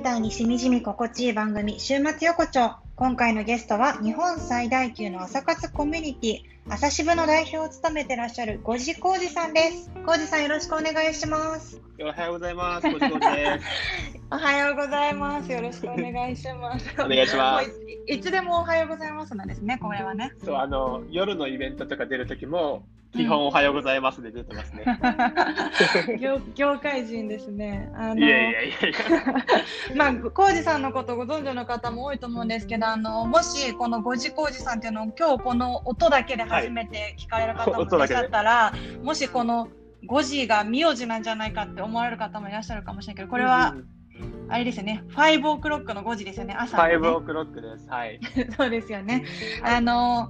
みたいにしみじみ心地いい番組、週末横丁。今回のゲストは、日本最大級の朝活コミュニティ、朝渋の代表を務めてらっしゃる、ごじこうじさんです。こうじさんよろしくお願いします。おはようございます。おはようございます。よろしくお願いします。お願いしますいいつでもおはようございますなんですね、これはね。そう、あの、夜のイベントとか出るときも、基本おはようございますで出てますね。業業界人ですね。あのいやいやいやいや。まあ、浩二さんのことをご存知の方も多いと思うんですけど、あのもしこの五時浩二さんっていうのを今日この音だけで初めて聞かれる方もいらっしゃったら、もしこの五時が名字なんじゃないかって思われる方もいらっしゃるかもしれないけど、これはうんあれですよね、5オクロックの5時ですよね、朝のね、ファイブオクロックです。はい。そうですよね。あの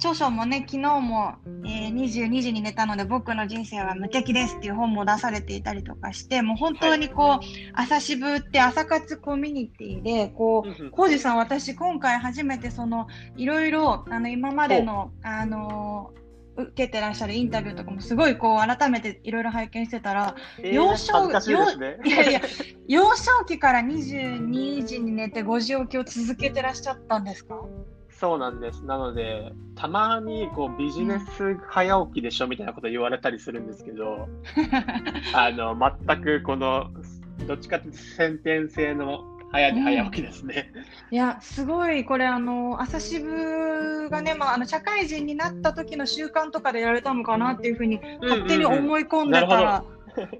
著書もね、昨日も、えー、22時に寝たので、僕の人生は無敵ですっていう本も出されていたりとかして、もう本当にこう、朝渋って朝活コミュニティで、こう、浩二さん、私、今回初めてその、いろいろ、あの、今までの、あの受けてらっしゃるインタビューとかもすごいこう改めていろいろ拝見してたら、えー幼少恥ずかしいですね。いやいや、幼少期から22時に寝て5時起きを続けてらっしゃったんですか？そうなんです。なので、たまにこうビジネス早起きでしょみたいなこと言われたりするんですけど、あの、全くこの、どっちかっていうと先天性の早寝早起きですね。いや、すごい、これ、あの、朝渋がね、まあ、あの、社会人になった時の習慣とかでやられたのかなっていうふうに、勝手に思い込んでたら、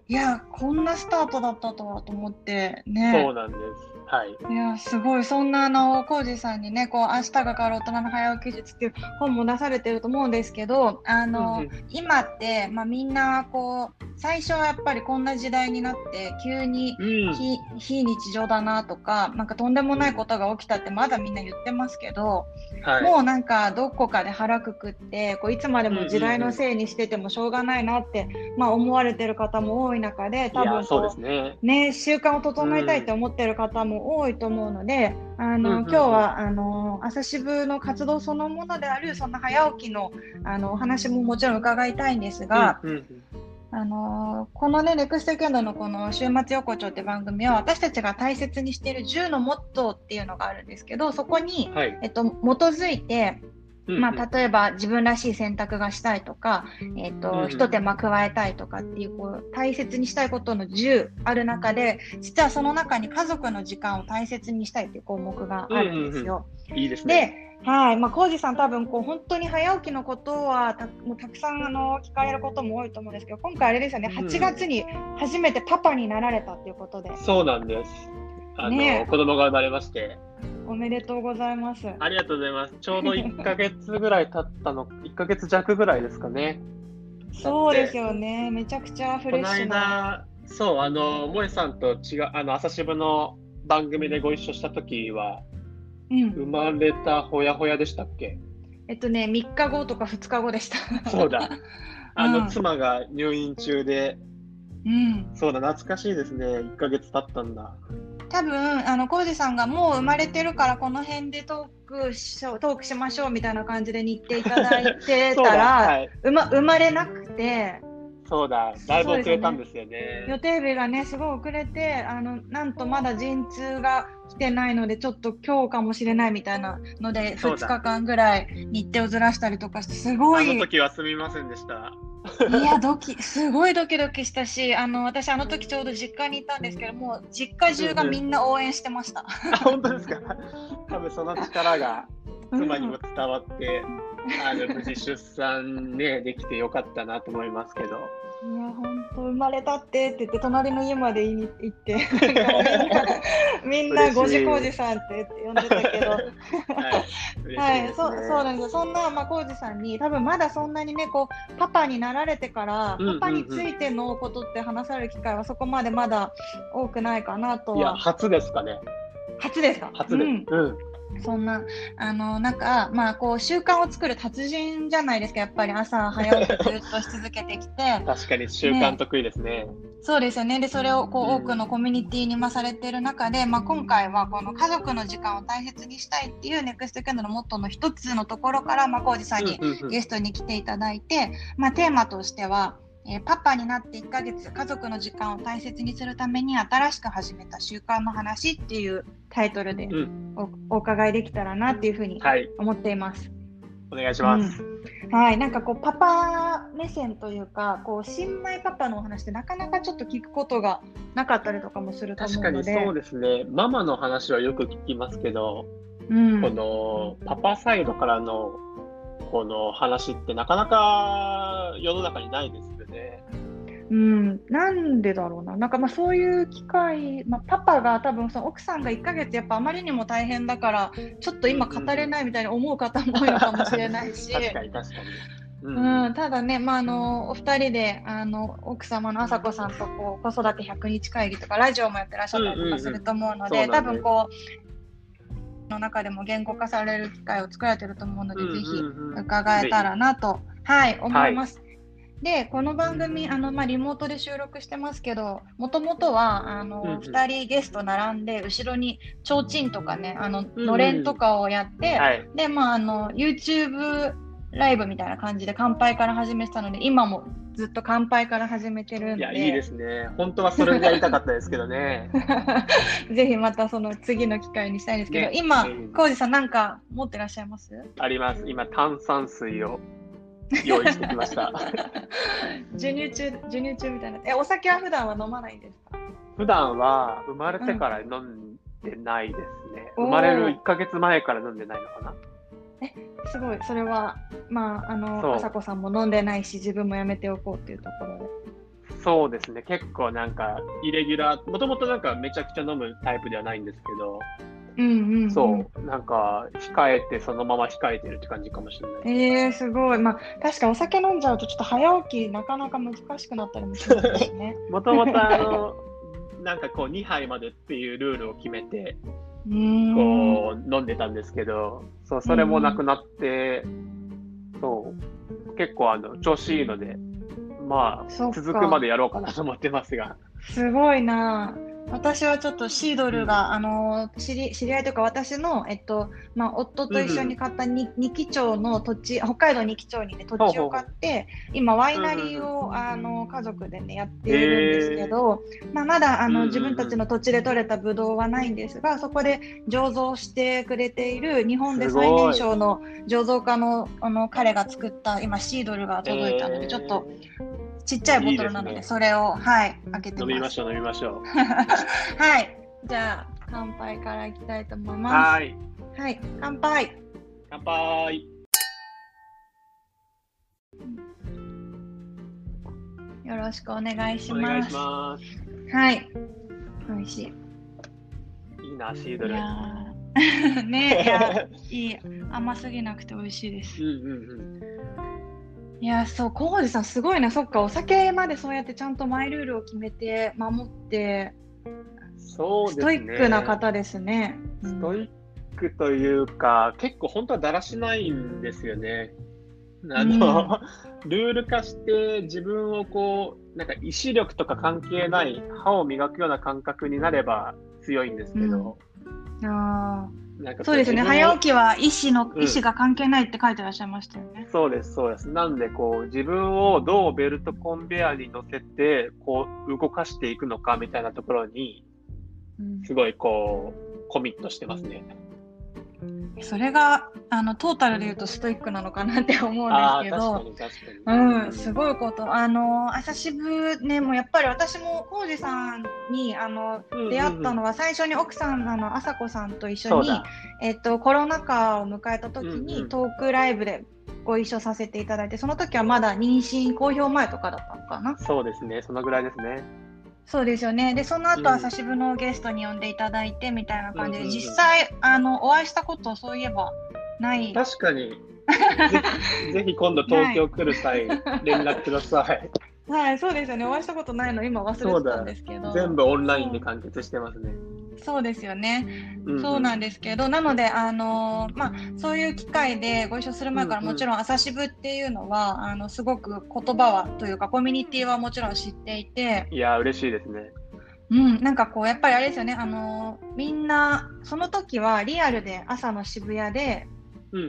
いや、こんなスタートだったとはと思って、ね。そうなんです。はい。いや、すごい、そんな、あの、コージさんにね、こう、明日が変わる大人の早起き術っていう本も出されてると思うんですけど、あの、うんうん今って、まあ、みんな、こう、最初はやっぱりこんな時代になって、急に、うん。非非日常だなとか、なんかとんでもないことが起きたってまだみんな言ってますけど、はい。もうなんかどこかで腹くくってこういつまでも時代のせいにしててもしょうがないなって、まあ、思われてる方も多い中で多いや、そうですね。うね習慣を整えたいって思ってる方も多いと思うので、あのうんうんうん今日はあの朝渋の活動そのものであるそんな早起きのあのお話ももちろん伺いたいんですが、うんうんあのーこのね、ネクストキャンドのこの週末横丁って番組は私たちが大切にしている10のモットーっていうのがあるんですけど、そこに、はい。えっと、基づいて、まあ、例えば自分らしい選択がしたいとか、えっと、うんうん。一手間加えたいとかっていう、こう、大切にしたいことの10ある中で、実はその中に家族の時間を大切にしたいっていう項目があるんですよ。いいですね。で、はい、まあ、浩二さん多分こう本当に早起きのことはたもうたくさんあの聞かれることも多いと思うんですけど、今回あれですよね、うん8月に初めてパパになられたっていうことで、そうなんです。あの、ね。え子供が生まれまして、おめでとうございます。ありがとうございます。ちょうど 1ヶ月ぐらい経ったの、1ヶ月弱ぐらいですかね。そうですよね、めちゃくちゃフレッシュな。間、そう、あの、萌さんと違う、あの、朝渋の番組でご一緒した時は、うん、生まれたほやほやでしたっけ？えっとね、3日後とか2日後でした。そうだ。あの、うん妻が入院中で、うん、そうだ、懐かしいですね。1ヶ月経ったんだ。多分あの浩二さんがもう生まれてるからこの辺でトークしトークしましょうみたいな感じで日程いただいてたら、はい。うま生まれなくて。そうだ、だいぶ遅れたんですよ予ね。定日がねすごい遅れてあのなんとまだ陣痛が来てないのでちょっと今日かもしれないみたいなので2そうだ日間ぐらい日程をずらしたりとかしてすごあいの時はすみませんでした。いやドキすごいドキドキしたしあの私あの時ちょうど実家にいたんですけどもう実家中がみんな応援してました。あ、本当ですか？多分その力が妻にも伝わって、あの無事出産ね、できてよかったなと思いますけど。いや本当生まれたってって言って隣の家まで言いに行って みんなみんな嬉しい五時浩二さんって呼んでたけど。はい、嬉しはいい、ですそうそうなんですよ。そんな、まあ、浩二さんに、多分まだそんなにね、こう、パパになられてから、うんうんうんパパについてのことって話される機会はそこまでまだ多くないかなといや、は。初ですかね。初ですか？初です。うんうん。そんな、あの、なんか、まあ、こう、習慣を作る達人じゃないですか、やっぱり朝早起きずっとし続けてきて。確かに習慣得意ですね。そうですよね。で、それをこううん多くのコミュニティにまされている中で、まあ、今回はこの家族の時間を大切にしたいっていうネクストキャンドのモットーの一つのところから、まあ、浩二さんにゲストに来ていただいて、まあ、テーマとしては、ええーパパになって1ヶ月家族の時間を大切にするために新しく始めた習慣の話っていうタイトルでうん。おお伺いできたらなっていうふうにはい。思っています。お願いします。はい、なんかこうパパ目線というかこう新米パパのお話ってなかなかちょっと聞くことがなかったりとかもすると思確かうのでにそうですね。ママの話はよく聞きますけど、うんこのパパサイドからのこの話ってなかなか世の中にないです。うん、なんでだろうな、なんかまあそういう機会、まあ、パパが多分その奥さんが1ヶ月やっぱあまりにも大変だから、ちょっと今語れないみたいに思う方も多いのかもしれないし。確かに確かに。うん。うん、ただね、まあ、あのお二人であの奥様の朝子さんとこう子育て100日会議とかラジオもやってらっしゃったりとかすると思うので、うん多分こうの中でも言語化される機会を作られてると思うので、ぜひうんうんうん。伺えたらなと、はい、思います。で、この番組、あのまあ、リモートで収録してますけど、もともとはあの、うんうん2人ゲスト並んで、後ろに提灯とかね、あのうんのれんとかをやって、はい。で、まあ、あの YouTube ライブみたいな感じで乾杯から始めてたので、今もずっと乾杯から始めてるんで、いや、いいですね。本当はそれでやりたかったですけどね。ぜひまたその次の機会にしたいんですけど、ね今うん、浩二さん、なんか持ってらっしゃいます？あります。今、炭酸水を用意してきました。授乳中、授乳中みたいな。え、お酒は普段は飲まないんですか？普段は生まれてから飲んでないですね。うん生まれる1ヶ月前から飲んでないのかな。すごい、それは、まあ、あの、朝子さんも飲んでないし、自分もやめておこうっていうところで。そうですね。結構なんか、イレギュラー、もともとなんかめちゃくちゃ飲むタイプではないんですけど、うんうん、うん。そう、なんか、控えて、そのまま控えてるって感じかもしれない。えー、すごい。まあ、確かにお酒飲んじゃうと、ちょっと早起き、なかなか難しくなったりもするんですね。もともとあの、なんかこう、2杯までっていうルールを決めて。こう、飲んでたんですけど、そう、それもなくなって、そう、結構あの、調子いいので、まあ、続くまでやろうかなと思ってますが。すごいな。私はちょっとシードルが、あの知り知り合いというか私の、えっとまあ、夫と一緒に買ったに二木町の土地北海道二木町に、ね、土地を買って今ワイナリーを、あの家族で、ね、やっているんですけど、まあ、まだあのうんうんうん。自分たちの土地で採れたブドウはないんですがそこで醸造してくれている日本で最年少の醸造家のあの彼が作った今シードルが届いたので、えーちょっとちっちゃいボトルなのでいいですねそれを、はい、開けて。飲みましょう、飲みましょう。はい。じゃあ、乾杯からいきたいと思います。はーい。はい。乾杯。乾杯。よろしくお願いしお願いします。ます。はい。美味しい。いいな、シーいドル。ねいや、いい。甘すぎなくて美味しいですう。んうんうん。いや、そう、こーじさん、すごいな。そっか、お酒までそうやってちゃんとマイルールを決めて、守って、スそうですね。トイックな方ですね。うんストイックというか、結構本当はだらしないんですよね。あの、ルール化して自分をこう、なんか意志力とか関係ない歯を磨くような感覚になれば強いんですけど、あなんかーそうですよね。早起きは意思の、うん意思が関係ないって書いてらっしゃいましたよね。そうです、そうです。なんで、こう、自分をどうベルトコンベヤーに乗せて、こう、動かしていくのかみたいなところに、うんすごい、こう、コミットしてますね。それがあのトータルで言うとストイックなのかなって思うんですけど。うん、すごいこと。あの朝渋ね、もうやっぱり私も浩二さんにあのうんうんうん出会ったのは最初に奥さんあの朝子さんと一緒にえっとコロナ禍を迎えた時うんうんにトークライブでご一緒させていただいて、その時はまだ妊娠公表前とかだったのかな。そうですね、そのぐらいですね。そうですよね。で、その後、うん朝渋のゲストに呼んでいただいてみたいな感じで、うんうんうん実際あのお会いしたことそういえばない。確かに、ぜひ今度東京来る際、連絡ください。はい、そうですよね。お会いしたことないの、今忘れてたんですけど。全部オンラインで完結してますね。そうですよね。んそうなんですけど、なので、あのーまあ、そういう機会でご一緒する前から、うんうんもちろん朝渋っていうのは、あのすごく言葉はというか、コミュニティはもちろん知っていて、いや、嬉しいですね。うん、なんかこう、やっぱりあれですよね、あのーみんな、その時はリアルで朝の渋谷で、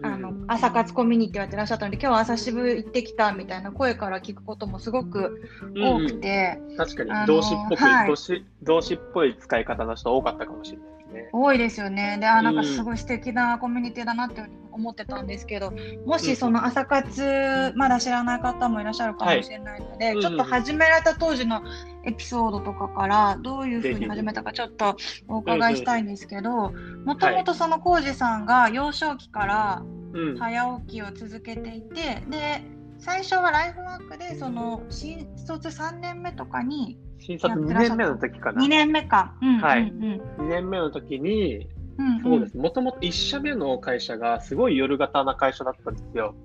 あの朝活コミュニティやってらっしゃったので今日は朝渋行ってきたみたいな声から聞くこともすごく多くて、うん。うん、確かに。動詞っぽく、はい、動詞動詞っぽい使い方の人多かったかもしれないですね。多いですよね。であなんかすごい素敵なコミュニティだなって思ってたんですけどもしその朝活まだ知らない方もいらっしゃるかもしれないので、はい、ちょっと始められた当時のエピソードとかからどういうふうに始めたかちょっとお伺いしたいんですけどもともとその浩二さんが幼少期から早起きを続けていて、で最初はライフワークでその新卒3年目とかに新卒2年目の時かな。2年目か、うんうんうん、はい、2年目の時に、うんうん、そうです。もともと1社目の会社がすごい夜型な会社だったんですよ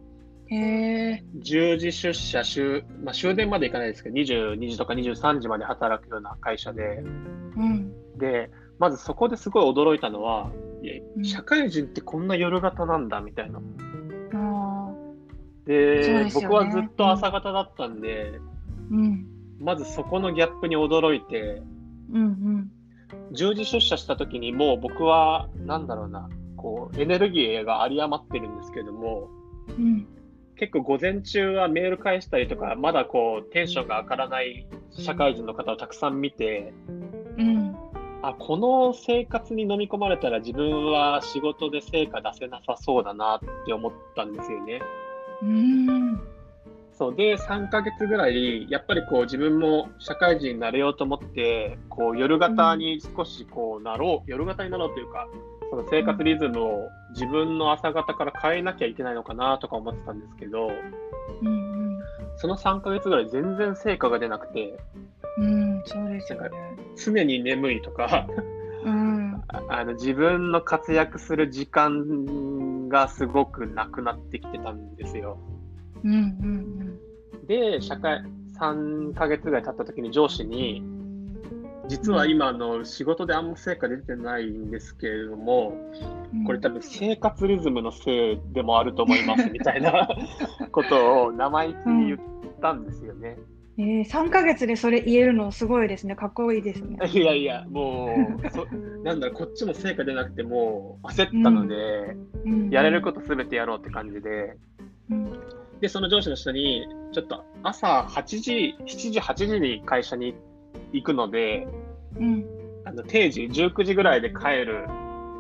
へ10時出社終、まあ、終電までいかないですけど22時とか23時まで働くような会社で、うん、でまずそこですごい驚いたのは、社会人ってこんな夜型なんだみたいな。で、ね、僕はずっと朝方だったんで、うん、まずそこのギャップに驚いて、うんうん、10時出社した時にもう僕は、なんだろうな、こう、エネルギーが有り余ってるんですけども、うん、結構午前中はメール返したりとか、まだこう、テンションが上がらない社会人の方をたくさん見て、うん、あ、この生活に飲み込まれたら自分は仕事で成果出せなさそうだなって思ったんですよね。うん。そう。で3ヶ月ぐらいやっぱりこう自分も社会人になれようと思ってこう夜型に少しこうなろう、夜型になろうというかその生活リズムを自分の朝方から変えなきゃいけないのかなとか思ってたんですけど、うんうん、その3ヶ月ぐらい全然成果が出なくて、うん、そうですよね。常に眠いとかうん、あの自分の活躍する時間がすごくなくなってきてたんですよ。うんうんうん、で、社会、3ヶ月ぐらい経った時に上司に、実は今の仕事であんま成果出てないんですけれども、これ多分生活リズムのせいでもあると思いますみたいな ことを生意気に言ったんですよね。えー、3ヶ月でそれ言えるのすごいですね。かっこいいですね。いやいや、もう、そなんだろう、こっちも成果出なくても焦ったので、うん、やれることすべてやろうって感じで、うん、で、その上司の人に、ちょっと朝8時、7時、8時に会社に行くので、うん、あの定時、19時ぐらいで帰る、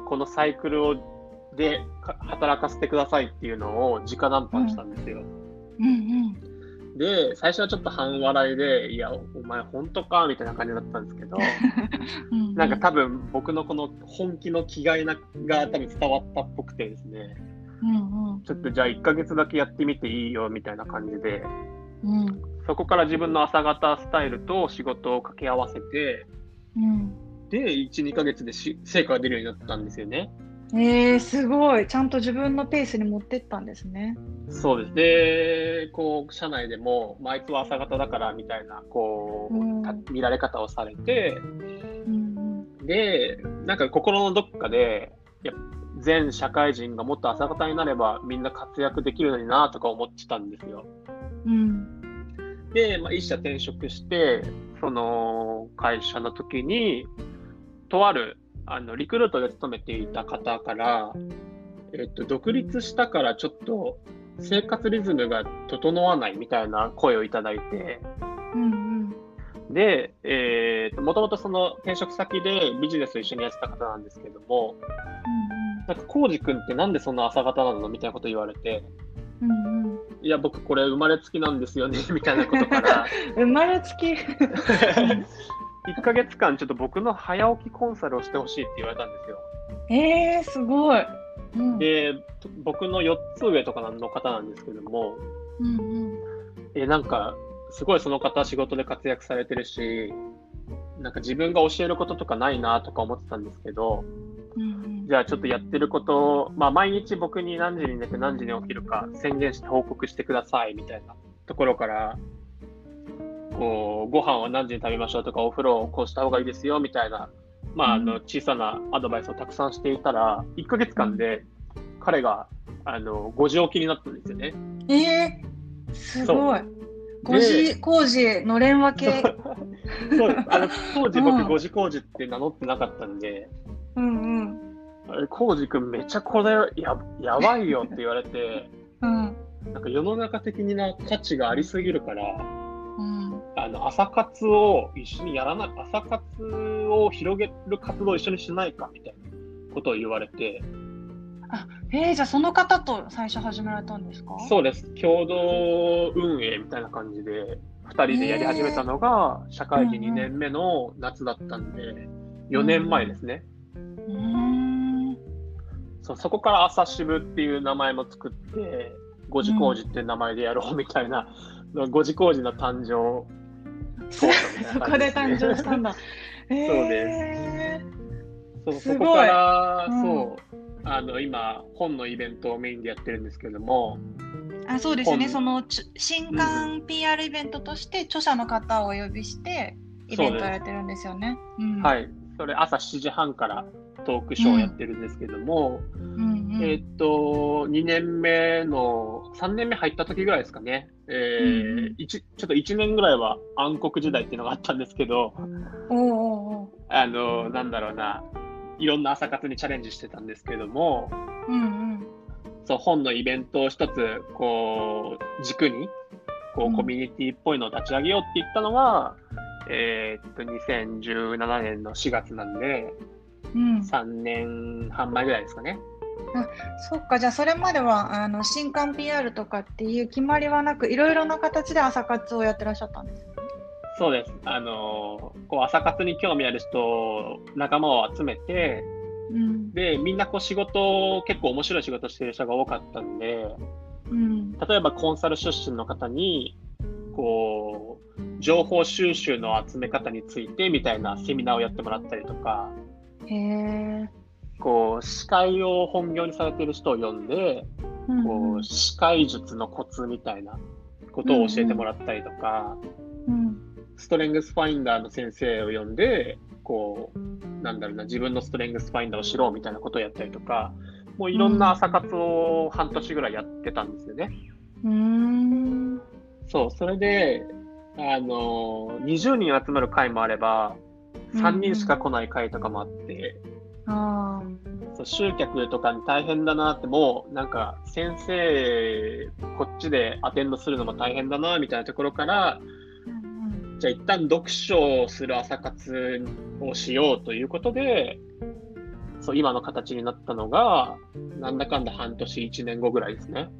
このサイクルをで働かせてくださいっていうのを直談判したんですよ。うんうん。で、最初はちょっと半笑いで、いや、お前本当かみたいな感じだったんですけど、うんなんか多分僕のこの本気の気概なが多分伝わったっぽくてですね、うんうん、ちょっとじゃあ1ヶ月だけやってみていいよみたいな感じで、うん、そこから自分の朝方スタイルと仕事を掛け合わせて、うん、で、1、2ヶ月でし成果が出るようになったんですよね。えー、すごい。ちゃんと自分のペースに持ってったんですね。そうです。で、こう、社内でも、まあ、あいつは朝方だからみたいな、こう、うん、見られ方をされて、うんうん、で、なんか心のどっかで、いや全社会人がもっと朝方になればみんな活躍できるのになとか思ってたんですよ。うん、で、まあ、一社転職して、その会社の時に、とあるあのリクルートで勤めていた方から、えっと、独立したからちょっと生活リズムが整わないみたいな声をいただいて、うんうん、で、えー、もともとその転職先でビジネスを一緒にやってた方なんですけども、うんうん、なんか、コウジ君ってなんでそんな朝方なの？みたいなこと言われて、うんうん、いや、僕これ生まれつきなんですよね、みたいなことから。生まれつき 1ヶ月間ちょっと僕の早起きコンサルをしてほしいって言われたんですよ。えー、すごい。うん、で、僕の4つ上とかの方なんですけども、うんうん、えなんか、すごいその方仕事で活躍されてるし、なんか自分が教えることとかないなとか思ってたんですけど、じゃあちょっとやってることを、まあ毎日僕に何時に寝て何時に起きるか宣言して報告してくださいみたいなところから、こう、ご飯は何時に食べましょうとか、お風呂をこうした方がいいですよみたいな、まあ、あの、小さなアドバイスをたくさんしていたら、1ヶ月間で彼が、あの、5時起きになったんですよね。ええー、すごい。5時工事のれん分け。そうあの当時僕5時工事って名乗ってなかったんで、うんうん、コウジ君めっちゃこれややばいよって言われて、うん。なんか世の中的な価値がありすぎるから、うん。あの朝活を一緒にやらない、朝活を広げる活動を一緒にしないかみたいなことを言われて、えー、じゃあその方と最初始められたんですか？そうです、共同運営みたいな感じで、2人でやり始めたのが、社会人2年目の夏だったんで、4年前ですね。うーん。そうそこから朝渋っていう名前も作って、五時工事っていう名前でやろうみたいな、五時工事の誕生。そ そこで誕生したんだ。えー、そうでそうすごいそこから、うんそうあの今本のイベントをメインでやってるんですけどもあそうですね、本。そのち新刊 PR イベントとして著者の方をお呼びしてイベントをやってるんですよね。うん、、はい。いそれ朝7時半からトークショーをやってるんですけども、うんうん。えーっと2年目の3年目入った時ぐらいですかね、えーうんちょっと1年ぐらいは暗黒時代っていうのがあったんですけどあのなんだろうな。いろんな朝活にチャレンジしてたんですけどもうんうん。そう本のイベントを一つこう軸にこうコミュニティっぽいのを立ち上げようって言ったのが、えーっと2017年の4月なんでうん、3年半前ぐらいですかね。そっかじゃあそれまではあの新刊 PR とかっていう決まりはなくいろいろな形で朝活をやってらっしゃったんです。そうです。あのこう朝活に興味ある人、仲間を集めて、うんで、みんなこう仕事、結構面白い仕事してる人が多かったんで、うん例えばコンサル出身の方に、こう、情報収集の集め方についてみたいなセミナーをやってもらったりとか、へえ。こう、司会を本業にされてる人を呼んで、うんこう、司会術のコツみたいなことを教えてもらったりとか、うんストレングスファインダーの先生を呼んで、こう、なんだろうな、自分のストレングスファインダーを知ろうみたいなことをやったりとか、もういろんな朝活を半年ぐらいやってたんですよね。うーんそう、それで、あの、20人集まる会もあれば、3人しか来ない会とかもあって、あそう集客とかに大変だなって、もうなんか先生、こっちでアテンドするのも大変だなみたいなところから、ーじゃあ一旦読書をする朝活をしようということで、そう今の形になったのが、なんだかんだ半年、1年後ぐらいですね。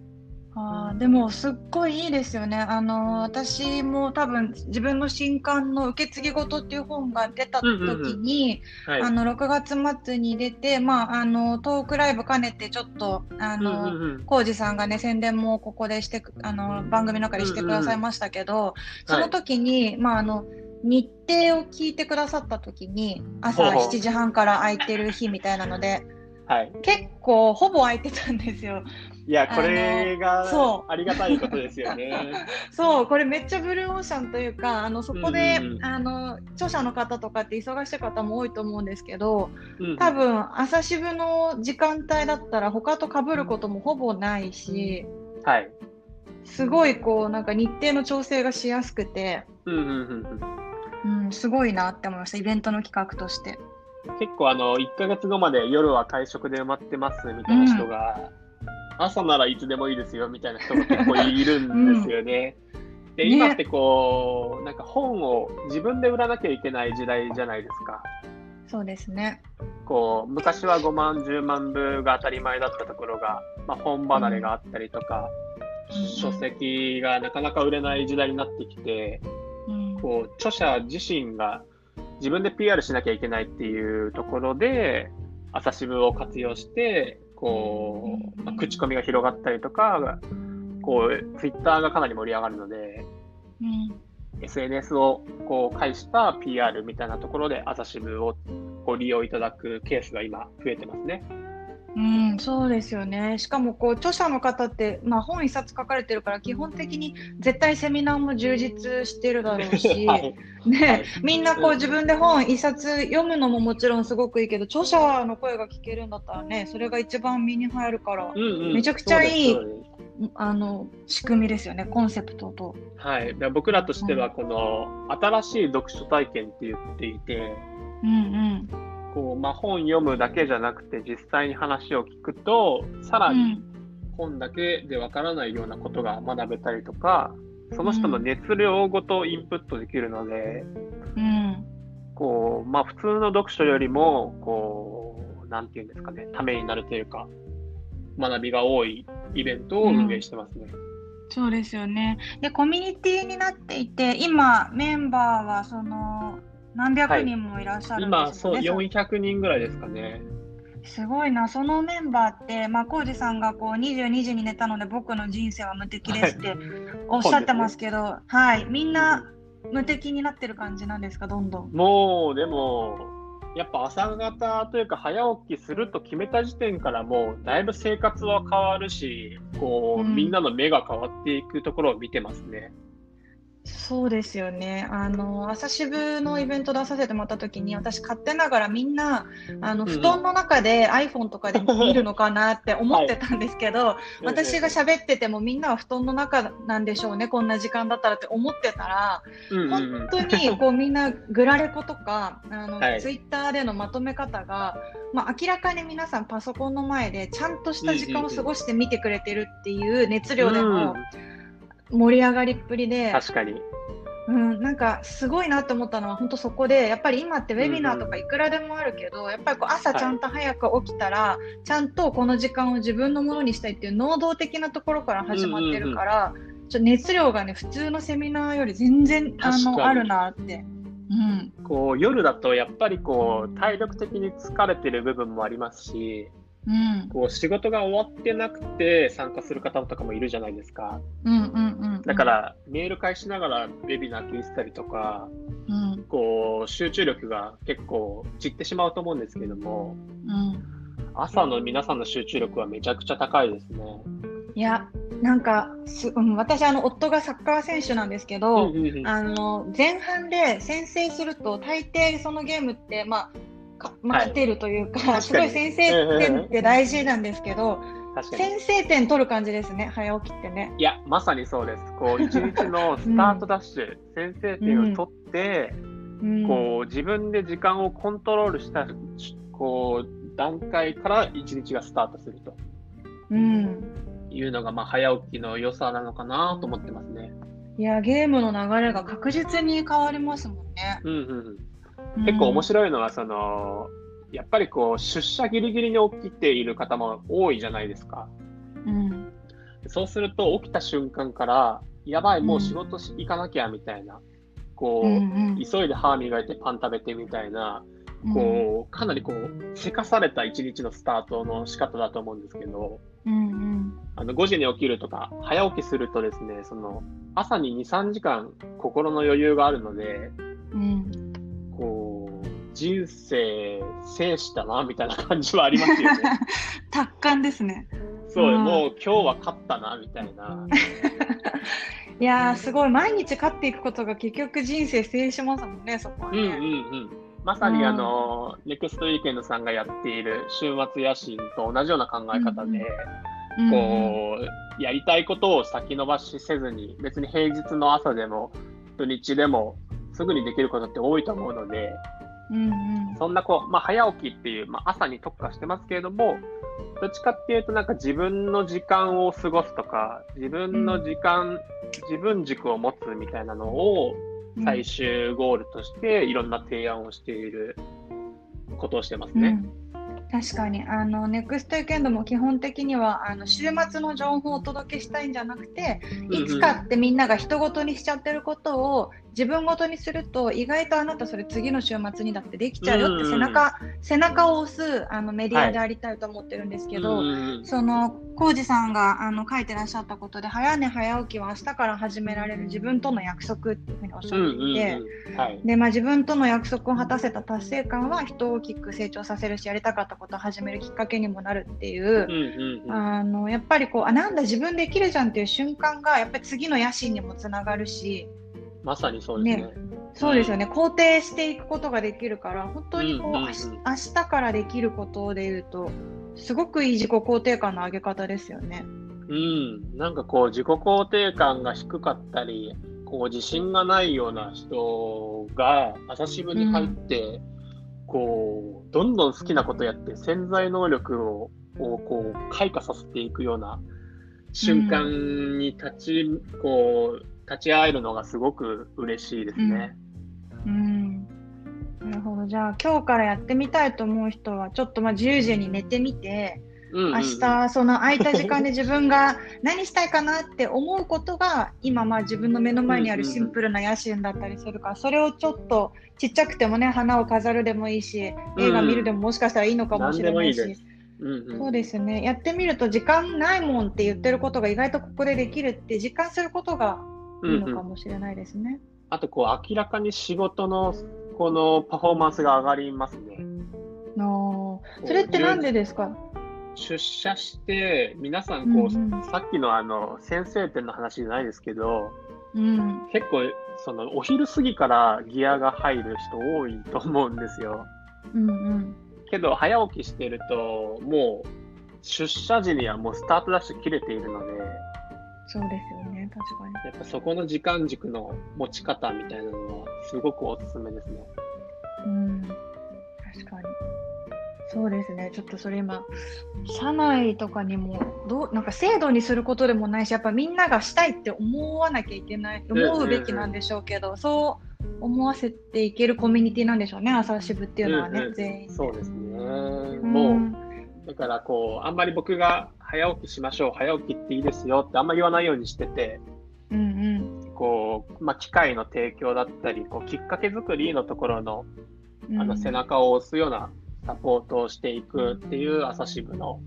あーでもすっごいいいですよね。あの私も多分自分の新刊の受け継ぎ事っていう本が出た時に、はい。あの6月末に出て、まあ、あのトークライブ兼ねてちょっとあの、うんうんうん浩二さんがね宣伝もここでしてくあの番組の中でしてくださいましたけど、その時に、まああの日程を聞いてくださった時に朝ほうほう7時半から空いてる日みたいなのではい。結構ほぼ空いてたんですよ。いや、これがありがたいことですよね。そうこれめっちゃブルーオーシャンというかあのそこで、うんうんうんあの著者の方とかって忙しい方も多いと思うんですけどうん多分朝渋の時間帯だったら他と被ることもほぼないしはい。すごいこうなんか日程の調整がしやすくて、うんうんうんうん、すごいなって思いましたイベントの企画として。うん、結構あの、1ヶ月後まで夜は会食で埋まってますみたいな人が、朝ならいつでもいいですよみたいな人が結構いるんですよね。で、ね今ってこう、なんか本を自分で売らなきゃいけない時代じゃないですか。そうですね。こう昔は5万、10万部が当たり前だったところが、まあ、本離れがあったりとか、書籍がなかなか売れない時代になってきて、うんこう著者自身が自分で PR しなきゃいけないっていうところで、朝渋を活用して、こう、まあ口コミが広がったりとか、こう、ツイッターがかなり盛り上がるので、うん、SNS をこう介した PR みたいなところで朝渋をご利用いただくケースが今増えてますね。うん、そうですよね。しかもこう著者の方って、まあ、本一冊書かれてるから基本的に絶対セミナーも充実してるだろうし、はい。ねはい。みんなこう自分で本一冊読むのももちろんすごくいいけど著者の声が聞けるんだったらねそれが一番身に入るからうんうん。めちゃくちゃいいあの仕組みですよねコンセプトと。はい、僕らとしてはこの新しい読書体験って言っていて、うんうんこうまあ、本読むだけじゃなくて実際に話を聞くとさらに本だけでわからないようなことが学べたりとか、その人の熱量ごとインプットできるので、うん、こうまあ、普通の読書よりもこうなんていうんですかねためになるというか学びが多いイベントを運営してますね。うんそうですよね。で、コミュニティになっていて、今、メンバーはその何百人もいらっしゃるんですよね、はい、今、そう、400人ぐらいですかね。すごいな、そのメンバーって、まあ、浩二さんがこう22時に寝たので、僕の人生は無敵ですっておっしゃってますけど、はい、はい、みんな無敵になってる感じなんですか、どんどん。もう、でも、やっぱ朝方というか早起きすると決めた時点からもうだいぶ生活は変わるしこう、うん、みんなの目が変わっていくところを見てますね。そうですよね。あの、朝渋のイベント出させてもらった時に、私勝手ながらみんな、あの、布団の中で iPhone とかで見るのかなって思ってたんですけど、はい、私が喋っててもみんなは布団の中なんでしょうね、こんな時間だったらって思ってたら、本当にこうみんなグラレコとか、あの、はい、ツイッターでのまとめ方が、まあ、明らかに皆さんパソコンの前でちゃんとした時間を過ごして見てくれてるっていう熱量での、盛り上がりっぷりで。確かに、うん、なんかすごいなと思ったのは本当そこでやっぱり今ってウェビナーとかいくらでもあるけど、うん、やっぱりこう朝ちゃんと早く起きたら、はい、ちゃんとこの時間を自分のものにしたいっていう能動的なところから始まってるから、うんうんうん、ちょ熱量がね普通のセミナーより全然あのあるなって。うん、こう夜だとやっぱりこう体力的に疲れてる部分もありますし、うん、こう仕事が終わってなくて参加する方とかもいるじゃないですか。うんうんうんうん、だからメール返しながらウェビナー聞いてたりとか、うん、こう集中力が結構散ってしまうと思うんですけども、うん、朝の皆さんの集中力はめちゃくちゃ高いですね。いやなんかす、うん、私あの夫がサッカー選手なんですけど、あの前半で先制すると大抵そのゲームってまあまあ、勝てるというか、はい、すごい先制点って大事なんですけど、先制点取る感じですね、早起きってね。いや、まさにそうです。こう 一日のスタートダッシュ、うん、先制点を取って、うん、こう自分で時間をコントロールしたこう段階から一日がスタートすると、うん、いうのが、まあ、早起きの良さなのかなと思ってますね。いや、ゲームの流れが確実に変わりますもんね。うんうん結構面白いのは、その、やっぱりこう、出社ギリギリに起きている方も多いじゃないですか。うん、そうすると、起きた瞬間から、やばい、もう仕事し、行かなきゃみたいな、こう、うんうん、急いで歯磨いてパン食べてみたいな、こう、かなりこう、せかされた一日のスタートの仕方だと思うんですけど、うんうん、あの5時に起きるとか、早起きするとですね、その、朝に2、3時間心の余裕があるので、うん、人生制したなみたいな感じはありますよね。達観ですね。そう、うん、もう今日は勝ったなみたいな。いやすごい毎日勝っていくことが結局人生制しますもんねそこはね。うんうんうんまさにあの、うん、ネクストウィーケンドさんがやっている週末野心と同じような考え方で、うんうん、こう、やりたいことを先延ばしせずに、別に平日の朝でも土日でもすぐにできることって多いと思うので、うんうん、そんなこう、まあ、早起きっていう、まあ、朝に特化してますけれども、どっちかっていうと、なんか自分の時間を過ごすとか、自分の時間、うん、自分軸を持つみたいなのを最終ゴールとして、いろんな提案をしていることをしてますね。うん。確かに。あのネクストウィーケンドも基本的にはあの週末の情報をお届けしたいんじゃなくていつかってみんなが人ごとにしちゃってることを自分ごとにすると意外とあなたそれ次の週末にだってできちゃうよって背中,、背中を押すあのメディアでありたいと思ってるんですけど、はい、その浩二さんがあの書いてらっしゃったことで早寝早起きは明日から始められる自分との約束っていうふうにおっしゃっていて、でまあ、自分との約束を果たせた達成感は人を大きく成長させるしやりたかったことを始めるきっかけにもなるっていう,、あのやっぱりこうあなんだ自分できるじゃんっていう瞬間がやっぱり次の野心にもつながるし。まさにそうですね。ね。そうですよね、肯定していくことができるから、本当にこう、うんうんうん、明日からできることでいうと、すごくいい自己肯定感の上げ方ですよね。うん、なんかこう、自己肯定感が低かったり、こう自信がないような人が朝渋に入って、こう、どんどん好きなことやって潜在能力ををこう開花させていくような瞬間に立ち、うん、こう、立ち会えるのがすごく嬉しいですね。うん、うんなるほど。じゃあ、今日からやってみたいと思う人は、ちょっとまあ10時に寝てみて、うんうん、明日、その空いた時間で自分が何したいかなって思うことが、今、まあ自分の目の前にあるシンプルな野心だったりするから、それをちょっとちっちゃくてもね、花を飾るでもいいし、映画見るでももしかしたらいいのかもしれないし。うんうんうん、そうですね。やってみると時間ないもんって言ってることが意外とここでできるって実感することがいいのかもしれないですね。うんうん、あとこう明らかに仕事のこのパフォーマンスが上がりますね。あそれってなんでですか？出社して皆さんこう、うんうん、さっきのあの先生点の話じゃないですけど、うん、結構そのお昼過ぎからギアが入る人多いと思うんですよ。うんうんけど、早起きしてると、もう、出社時にはもうスタートダッシュ切れているので、そうですよね、確かに。やっぱそこの時間軸の持ち方みたいなのは、すごくおすすめですね。うん、確かに。そうですね、ちょっとそれ今、社内とかにもどう、なんか制度にすることでもないし、やっぱみんながしたいって思わなきゃいけない、思うべきなんでしょうけど、そう思わせていけるコミュニティなんでしょうね、朝渋っていうのはね、うんうん、全員。そうですね。もう、だからこう、あんまり僕が早起きしましょう、早起きっていいですよってあんまり言わないようにしてて、うんうん、こう、まあ、機械の提供だったり、こうきっかけ作りのところのあの背中を押すようなサポートをしていくっていう朝渋の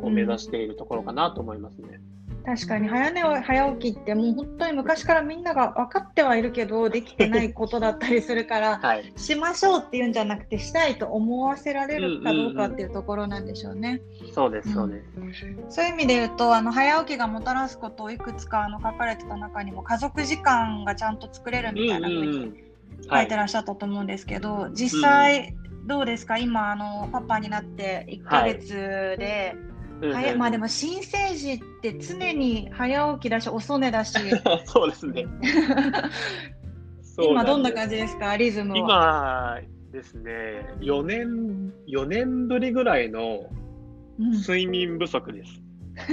こう目指しているところかなと思いますね。確かに早寝早起きってもう本当に昔からみんなが分かってはいるけどできてないことだったりするから、はい、しましょうっていうんじゃなくてしたいと思わせられるかどうかっていうところなんでしょうね。そうですそうです、うん、そういう意味で言うとあの早起きがもたらすことをいくつかあの書かれてた中にも家族時間がちゃんと作れるみたいなふうに書いてらっしゃったと思うんですけど、はい、実際どうですか？今あのパパになって1ヶ月で、はい早まあでも新生児って常に早起きだし遅寝だし。そうですね。今どんな感じですか？リズムは。今ですね4年4年ぶりぐらいの睡眠不足です、う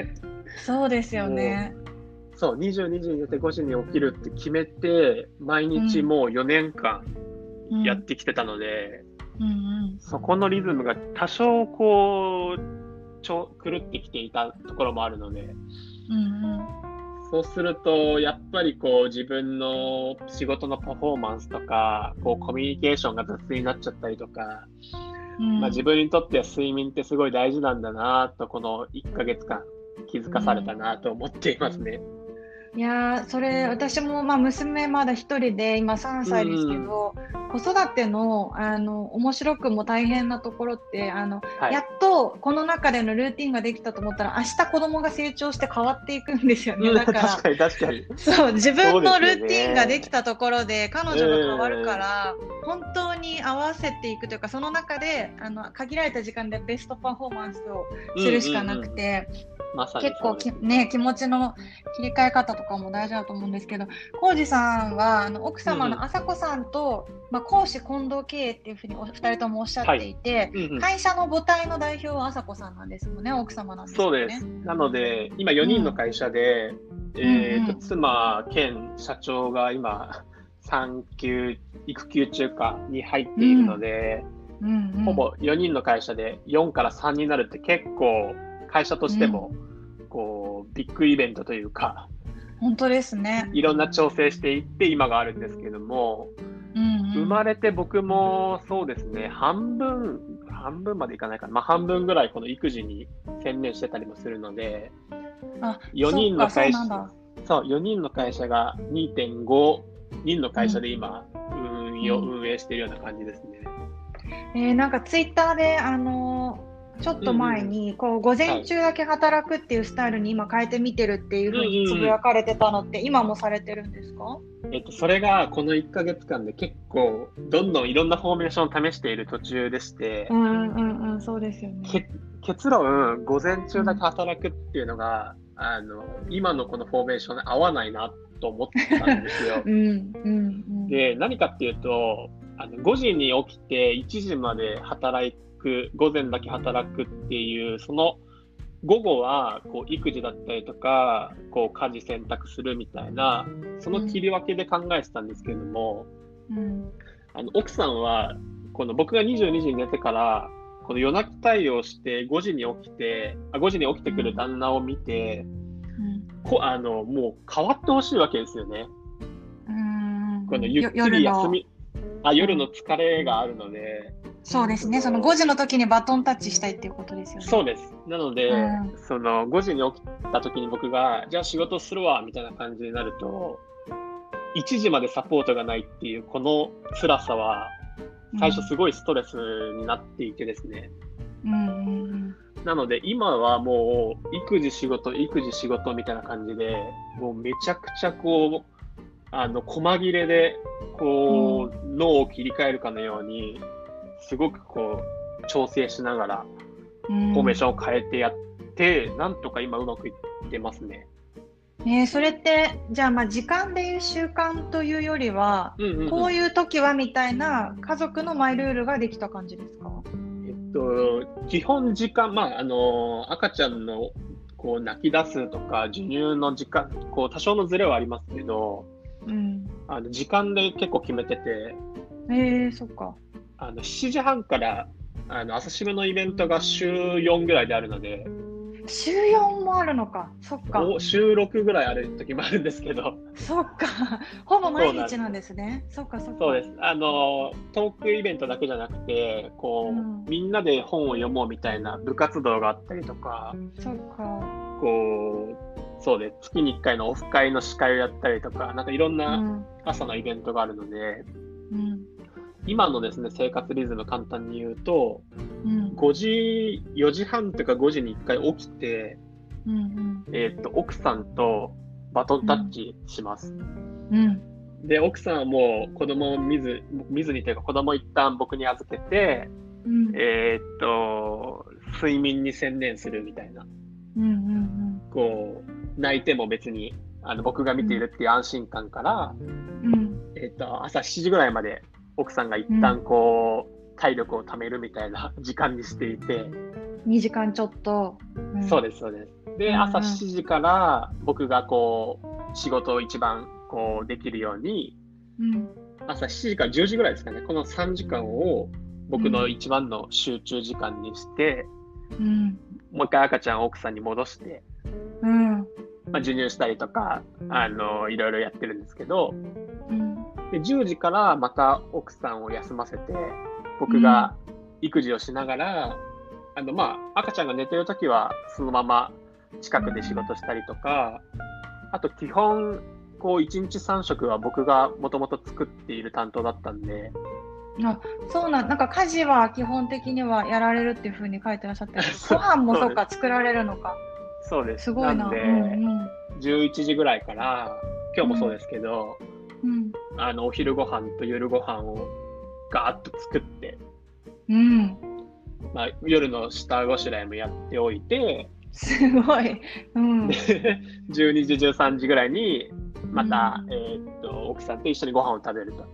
ん、そうですよね。そう22時に寝て5時に起きるって決めて毎日もう4年間やってきてたので、うんうん、そこのリズムが多少こうちょ狂ってきていたところもあるので、うんうん、そうするとやっぱりこう自分の仕事のパフォーマンスとかこうコミュニケーションが雑になっちゃったりとか、うん、まあ、自分にとっては睡眠ってすごい大事なんだなとこの1ヶ月間気づかされたなと思っていますね。うんいやそれ私もまあ娘まだ1人で今3歳ですけど、うん、子育てのあの面白くも大変なところってあの、はい、やっとこの中でのルーティンができたと思ったら明日子供が成長して変わっていくんですよね。だから確かに確かに。そう自分のルーティンができたところで彼女が変わるから、本当に合わせていくというかその中であの限られた時間でベストパフォーマンスをするしかなくて。うんうんうんま、結構き、ね、気持ちの切り替え方とかも大事だと思うんですけど浩二さんはあの奥様の朝子さん。と、うん、まあ、講師近藤経営っていうふうにお二人ともおっしゃっていて、はいうん。うん、会社の母体の代表は朝子さんなんですもんね奥様なんですよね。そうです。なので今4人の会社で、うん、えーと、うんうん、妻兼社長が今産休育休中かに入っているので、うん。うん、ほぼ4人の会社で4から3になるって結構会社としても、こう、ビッグイベントというか、本当ですね。いろんな調整していって今があるんですけども、うんうん、生まれて僕もそうですね、半分、半分までいかないかな、まあ、半分ぐらいこの育児に専念してたりもするので、あ4人の会社、そう4人の会社が2.5人の会社で今、運用、運営しているような感じですね。えー、なんかツイッターで、あのちょっと前に、こう午前中だけ働くっていうスタイルに今変えてみてるっていうふうにつぶやかれてたのって、今もされてるんですか、えっと、それがこの1か月間で結構どんどんいろんなフォーメーションを試している途中でして、うんうんうん、そうですよね。結論、午前中だけ働くっていうのが、うん、あの今のこのフォーメーションに合わないなと思ってたんですよ。うんうんうん、で何かっていうとあの5時に起きて1時まで働く、午前だけ働くっていう、その午後はこう育児だったりとか、こう家事選択するみたいな、その切り分けで考えてたんですけれども、うん、あの奥さんは、この僕が22時に寝てから、この夜泣き対応して5時に起きて、あ5時に起きてくる旦那を見て、うん、こあのもう変わってほしいわけですよね。うん。このゆっくり休みあ、夜の疲れがあるので、そうですね、その5時の時にバトンタッチしたいっていうことですよね。そうです。なので、うん、その5時に起きた時に僕が、じゃあ仕事するわみたいな感じになると、1時までサポートがないっていう、この辛さは、最初すごいストレスになっていてですね。うん、なので、今はもう、育児仕事、育児仕事みたいな感じで、もうめちゃくちゃこう、あの、細切れで、こう、うん、脳を切り替えるかのように、すごくこう、調整しながら、フォーメーションを変えてやって、なんとか今うまくいってますね。えー、それってじゃあまあ時間でいう習慣というよりは、うんうんうん、こういう時はみたいな家族のマイルールができた感じですか、えっと、基本時間、まあ、あの赤ちゃんのこう泣き出すとか授乳の時間こう多少のズレはありますけど、うん、あの時間で結構決めてて、えー、そっかあの7時半からあの朝渋のイベントが週4ぐらいであるので、週4もあるのか、そっか。週6ぐらいある時もあるんですけど。そっか、ほぼ毎日なんですね。そっか、そっか。そうです。あの、トークイベントだけじゃなくて、こう、うん、みんなで本を読もうみたいな部活動があったりとか、そっか。こう、そうで、月に1回のオフ会の司会をやったりとか、なんかいろんな朝のイベントがあるので、うん、うん今のですね、生活リズム簡単に言うと、うん、5時、4時半とか5時に1回起きて、うんうん、えっ、と、奥さんとバトンタッチします。うん、で、奥さんはもう子供を見ず、見ずにというか子供一旦僕に預けて、うん、えっと、睡眠に専念するみたいな。うんうんうん、こう、泣いても別にあの僕が見ているっていう安心感から、うん、えっと、朝7時ぐらいまで奥さんが一旦こう、うん、体力を貯めるみたいな 時間にしていて。2時間ちょっと。うん、そうです、そうです。で、朝7時から僕がこう、仕事を一番こうできるように、うん、朝7時から10時ぐらいですかね、この3時間を僕の一番の集中時間にして、うん、もう一回赤ちゃんを奥さんに戻して、うん。まあ、授乳したりとか、あの、いろいろやってるんですけど、うんで、10時からまた奥さんを休ませて、僕が育児をしながら、うん、あの、まあ、赤ちゃんが寝てるときは、そのまま近くで仕事したりとか、あと基本、こう、1日3食は僕がもともと作っている担当だったんで、あそうなんなんか家事は基本的にはやられるっていうふうに書いてらっしゃって ご飯もそっか作られるのか。そうです。すごいな。なんで、うんうん、11時ぐらいから今日もそうですけど、うん、あのお昼ご飯と夜ご飯をガーッと作って、うん。まあ、夜の下ごしらえもやっておいて、すごい。うん、12時、13時ぐらいに、また、うん、えー、っと奥さんと一緒にご飯を食べると。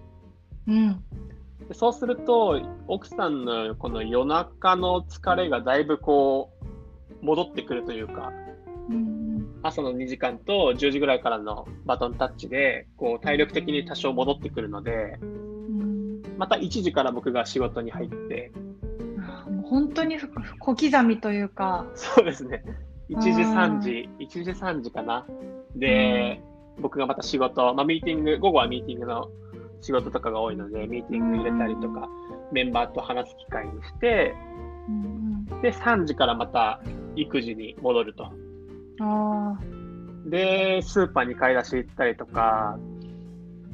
うん、でそうすると、奥さんのこの夜中の疲れがだいぶこう、戻ってくるというか、うん朝の2時間と10時ぐらいからのバトンタッチで、こう、体力的に多少戻ってくるので、また1時から僕が仕事に入って、本当に小刻みというか。そうですね。1時3時、1時3時かな。で、僕がまた仕事、まあ、ミーティング、午後はミーティングの仕事とかが多いので、ミーティング入れたりとか、メンバーと話す機会にして、で、3時からまた育児に戻ると。で、スーパーに買い出し行ったりとか、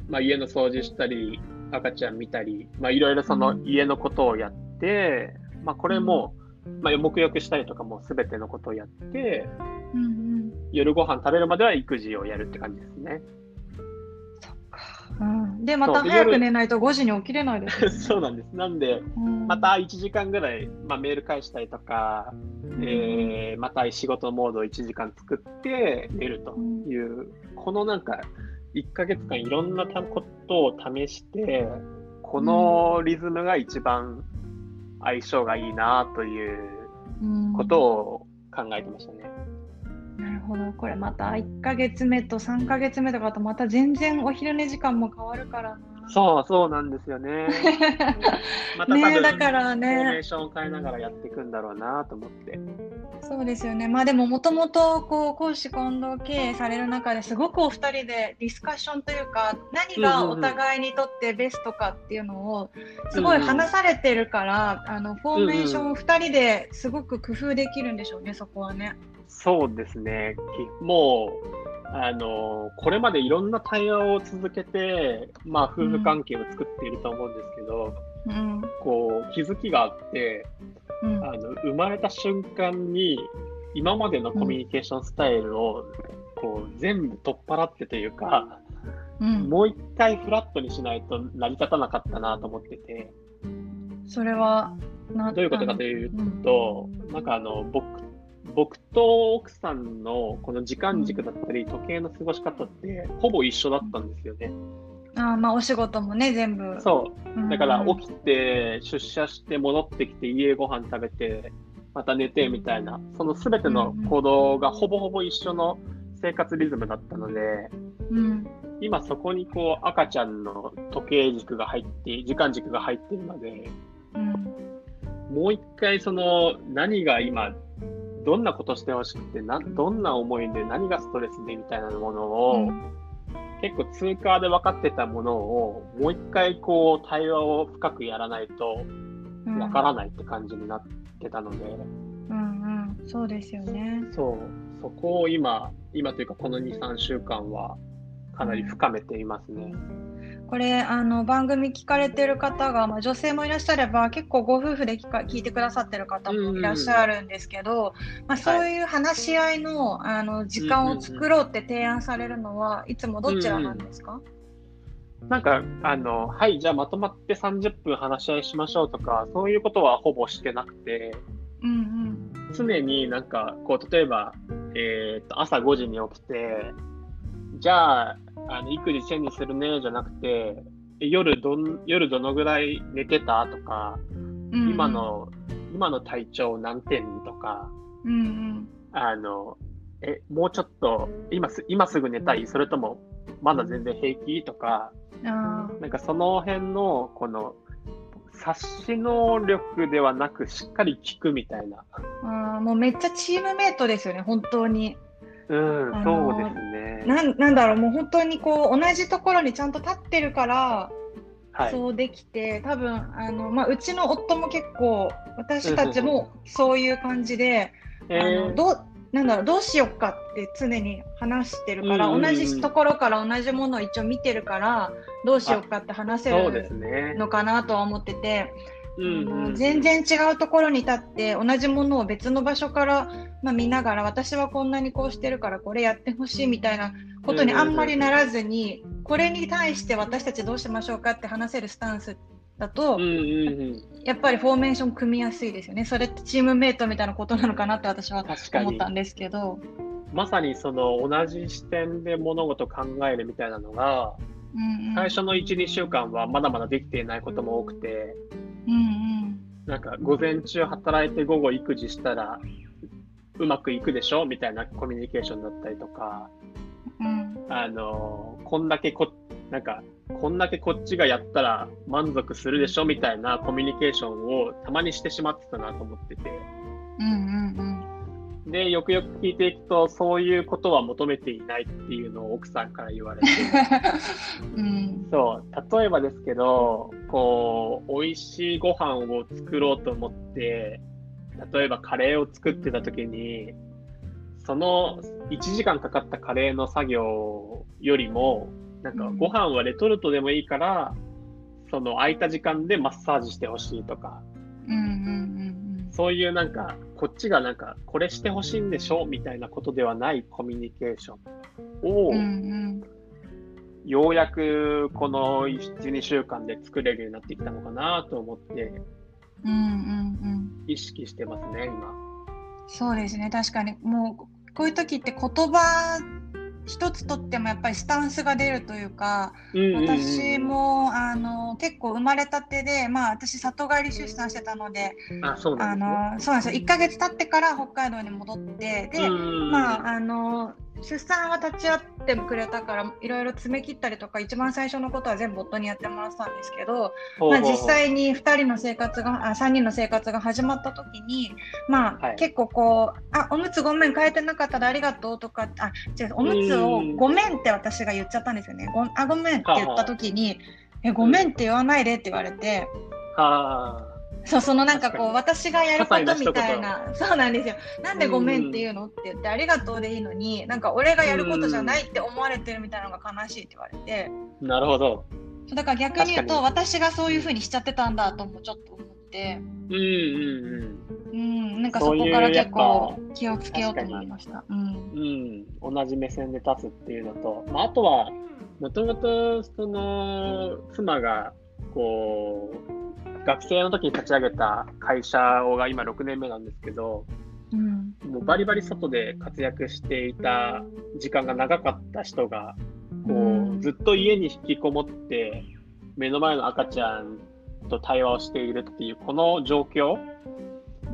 まあ、家の掃除したり、赤ちゃん見たり、まあ、いろいろその家のことをやって、うん、まあ、これも、まあ、沐浴したりとかも全てのことをやって、うんうん、夜ご飯食べるまでは育児をやるって感じですね。うん、で、また早く寝ないと5時に起きれないです、ね、そうなんです。なんで、うん、また1時間ぐらい、まあ、メール返したりとか、うん、えー、また仕事モードを1時間作って寝るという、うん、このなんか、1ヶ月間いろんなことを試して、このリズムが一番相性がいいなということを考えてましたね。なるほど、これまた1ヶ月目と3ヶ月目とかとまた全然お昼寝時間も変わるからな。そうそうなんですよね。また多分、ね、だからね、フォーメーションを変えながらやっていくんだろうなと思って。そうですよね。まあでももともとこう公私混同経営される中ですごくお二人でディスカッションというか何がお互いにとってベストかっていうのをすごい話されてるから、あのフォーメーションを二人ですごく工夫できるんでしょうね、そこはね。そうですね。もうあのこれまでいろんな対話を続けて、まあ、夫婦関係を作っていると思うんですけど、うん、こう気づきがあって、うん、あの生まれた瞬間に今までのコミュニケーションスタイルをこう全部取っ払ってというか、うん、もう一回フラットにしないと成り立たなかったなと思ってて。それはどういうことかというと、うん、なんかあの僕僕と奥さんのこの時間軸だったり、時計の過ごし方ってほぼ一緒だったんですよね。あまあお仕事もね、全部。そう。だから起きて、出社して戻ってきて、家ご飯食べて、また寝てみたいな、そのすべての行動がほぼほぼ一緒の生活リズムだったので、うん、今そこにこう赤ちゃんの時計軸が入って、時間軸が入っているので、うん、もう一回その何が今、どんなことしてほしくてな、どんな思いで何がストレスでみたいなものを、うん。結構通過で分かってたものをもう一回こう対話を深くやらないと分からないって感じになってたので、うん、うん、そうですよね。そう。そこを今今というかこの23週間はかなり深めていますね。これあの番組聞かれてる方が、まあ、女性もいらっしゃれば結構ご夫婦で聞か聞いてくださってる方もいらっしゃるんですけど、まあ、そういう話し合いのはい、あの時間を作ろうって提案されるのは、いつもどちらなんですか、なんか、あの、はい、じゃあまとまって30分話し合いしましょうとか、そういうことはほぼしてなくて、うんうん、常になんか、こう、例えば、えー、と朝5時に起きて、じゃあ、あの育児チェンジするねじゃなくて、夜ど夜どのぐらい寝てたとか、うん、今の今の体調何点とか、うんうん、あのえもうちょっと今す今すぐ寝たい？それともまだ全然平気？とかなんかその辺のこの察し能力ではなくしっかり聞くみたいな。あもうめっちゃチームメイトですよね本当にうん、そうですね。ななんだろう、もう本当にこう同じところにちゃんと立ってるから、はい、そうできて、多分あのまあうちの夫も結構私たちもそういう感じで、あのどうなんだろうどうしよっかって常に話してるから、同じところから同じものを一応見てるからどうしよっかって話せるのかなとは思ってて。うんうん、全然違うところに立って同じものを別の場所から、まあ、見ながら私はこんなにこうしてるからこれやってほしいみたいなことにあんまりならずに、これに対して私たちどうしましょうかって話せるスタンスだと、うんうんうん、やっぱりフォーメーション組みやすいですよね。それってチームメイトみたいなことなのかなって私は思ったんですけど。まさにその同じ視点で物事考えるみたいなのが、うんうん、最初の1、2週間はまだまだできていないことも多くて、うんうん、なんか午前中働いて午後育児したらうまくいくでしょみたいなコミュニケーションだったりとか、うん、あのこんだけこなんかこんだけこっちがやったら満足するでしょみたいなコミュニケーションをたまにしてしまってたなと思ってて。うんうんうんで、よくよく聞いていくと、そういうことは求めていないっていうのを奥さんから言われて、うん、そう、例えばですけど、こう、美味しいご飯を作ろうと思って、例えばカレーを作ってた時に、その1時間かかったカレーの作業よりも、なんかご飯はレトルトでもいいから、その空いた時間でマッサージしてほしいとか、うんうんうんうん、そういうなんかこっちがなんか、これしてほしいんでしょみたいなことではないコミュニケーションを、うんうん、ようやくこの1、2週間で作れるようになってきたのかなと思って、うんうんうん、意識してますね、今。そうですね、確かに。もう、こういう時って言葉一つとってもやっぱりスタンスが出るというか、私もあの結構生まれたてで、まあ、私里帰り出産してたのであそうなんです、ね、あのそうなんですよ。1か月経ってから北海道に戻ってでまああの出産は立ち会ってくれたからいろいろ詰め切ったりとか一番最初のことは全部夫にやってもらったんですけど、まあ、実際に2人の生活があ3人の生活が始まった時に、まあ、はい、結構こう「あおむつごめん変えてなかったらありがとう」とかあ違うおむつを「ごめん」って私が言っちゃったんですよね。ごあごめんって言った時に「えごめんって言わないで」って言われて。はあそうそのなんかこう私がやることみたいな。そうなんですよ。なんでごめんって言うのって言ってありがとうでいいのになんか俺がやることじゃないって思われてるみたいなのが悲しいって言われて。なるほど。だから逆に言うと私がそういうふうにしちゃってたんだともちょっと思って。うんうんうん。うんなんかそこから結構気をつけようと思いました。うん、うん、同じ目線で立つっていうのと、まあ、あとはもともとその妻がこう学生の時に立ち上げた会社が今6年目なんですけど、うん、もうバリバリ外で活躍していた時間が長かった人がこう、うん、ずっと家に引きこもって目の前の赤ちゃんと対話をしているっていうこの状況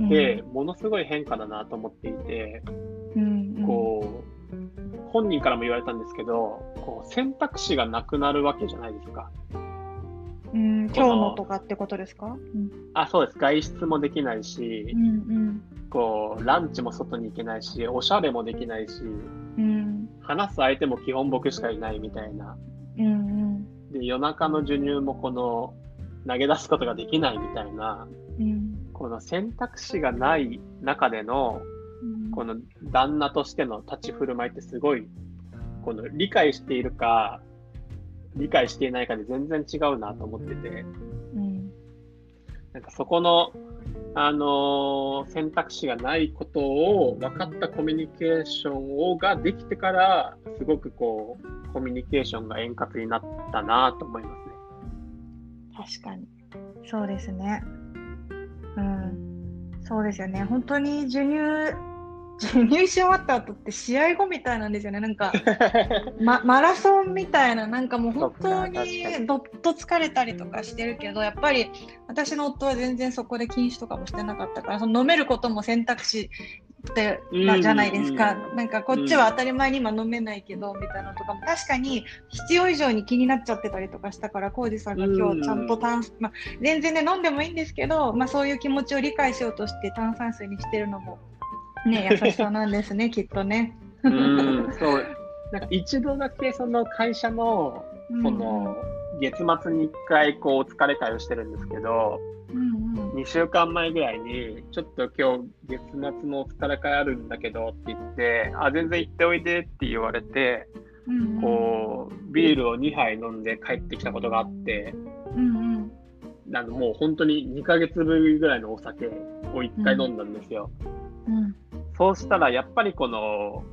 でものすごい変化だなと思っていて、うん、こう本人からも言われたんですけどこう選択肢がなくなるわけじゃないですか。うん、今日のとかってことですか、うん、あそうです、外出もできないし、うんうん、こうランチも外に行けないし、おしゃれもできないし、うん、話す相手も基本僕しかいないみたいな、うん。うん、で夜中の授乳もこの投げ出すことができないみたいな、うん、この選択肢がない中での、この旦那としての立ち振る舞いってすごいこの理解しているか理解していないかで全然違うなと思ってて、うん、なんかそこの、あのー、選択肢がないことを分かったコミュニケーションをができてから、すごくこう、コミュニケーションが円滑になったなと思いますね。確かに。そうですね。うん。そうですよね。本当に授乳 入試終わった後って試合後みたいなんですよね。なんか、ま、マラソンみたいな、なんかもう本当にどっと疲れたりとかしてるけど、やっぱり私の夫は全然そこで禁酒とかもしてなかったから、その飲めることも選択肢ってなじゃないですか、うん、なんかこっちは当たり前に今飲めないけど、みたいなのとかも。確かに必要以上に気になっちゃってたりとかしたから浩二さんが今日ちゃんと炭、うん、まあ、全然ね飲んでもいいんですけど、まあ、そういう気持ちを理解しようとして炭酸水にしてるのもね、優しさなんですね、きっとね。うん、そう。なんか一度だけその会社の、その、月末に1回こうお疲れ会をしてるんですけど、うんうん、2週間前ぐらいに、ちょっと今日月末のお疲れ会あるんだけどって言って、あ、全然行っておいでって言われて、うんうん、こう、ビールを2杯飲んで帰ってきたことがあって、うんうん、あのもう本当に2ヶ月ぶりぐらいのお酒を1回飲んだんですよ。うん、そうしたら、やっぱりこの、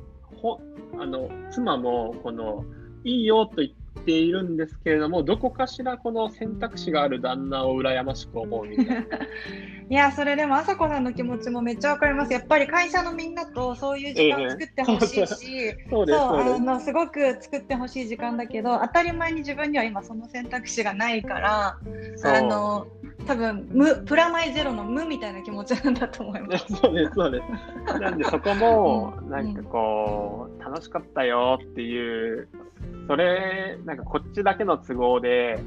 ほあの妻もこのいいよと言っているんですけれども、どこかしらこの選択肢がある旦那を羨ましく思うみたいな。いや、それでも、あさこさんの気持ちもめっちゃわかります。やっぱり会社のみんなとそういう時間作ってほしいし、そうあのすごく作ってほしい時間だけど、当たり前に自分には今その選択肢がないから、あの多分無プラマイゼロの無みたいな気持ちなんだと思います。そうですそうです。なんでそこもなんかこう、楽しかったよっていうそれなんかこっちだけの都合で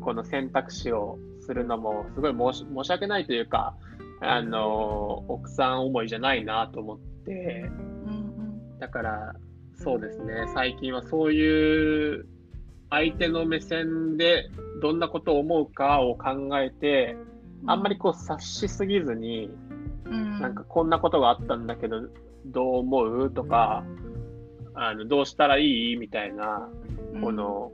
この選択肢をするのもすごい申し申し訳ないというかあの奥さん思いじゃないなと思って、だからそうですね。最近はそういう相手の目線でどんなことを思うかを考えて、あんまりこう察しすぎずに、うん、なんかこんなことがあったんだけど、どう思うとか、あのどうしたらいい？みたいな、この、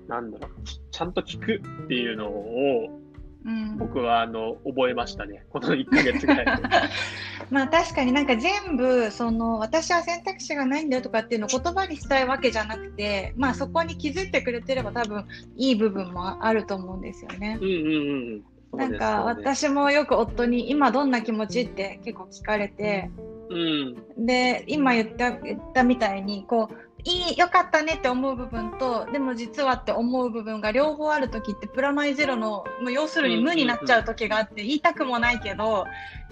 うん、なんだろう、ちゃんと聞くっていうのを、うん、僕はあの覚えましたね、この1か月ぐらい。まあ確かになんか全部その私は選択肢がないんだよとかっていうのを言葉にしたいわけじゃなくて、まあ、そこに気づいてくれてれば多分いい部分もあると思うんですよね。うんうんうんなんか私もよく夫に今どんな気持ちって結構聞かれて、うん、で今言った言ったみたいにこういいよかったねって思う部分とでも実はって思う部分が両方ある時ってプラマイゼロのもう要するに無になっちゃう時があって言いたくもないけど、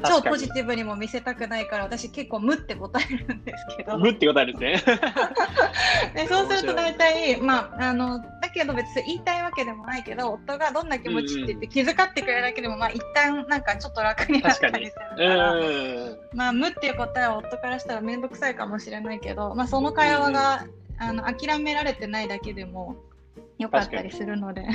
超ポジティブにも見せたくないから私結構無って答えるんですけど。無って答えるんですね。でそうすると大体まああのだけど別に言いたいわけでもないけど夫がどんな気持ちって言って気遣ってくれるだけでも、まあ一旦なんかちょっと楽になったりするから。まあ無っていう答えは夫からしたら面倒くさいかもしれないけど、まあ、その会話があの諦められてないだけでもよかったりするので。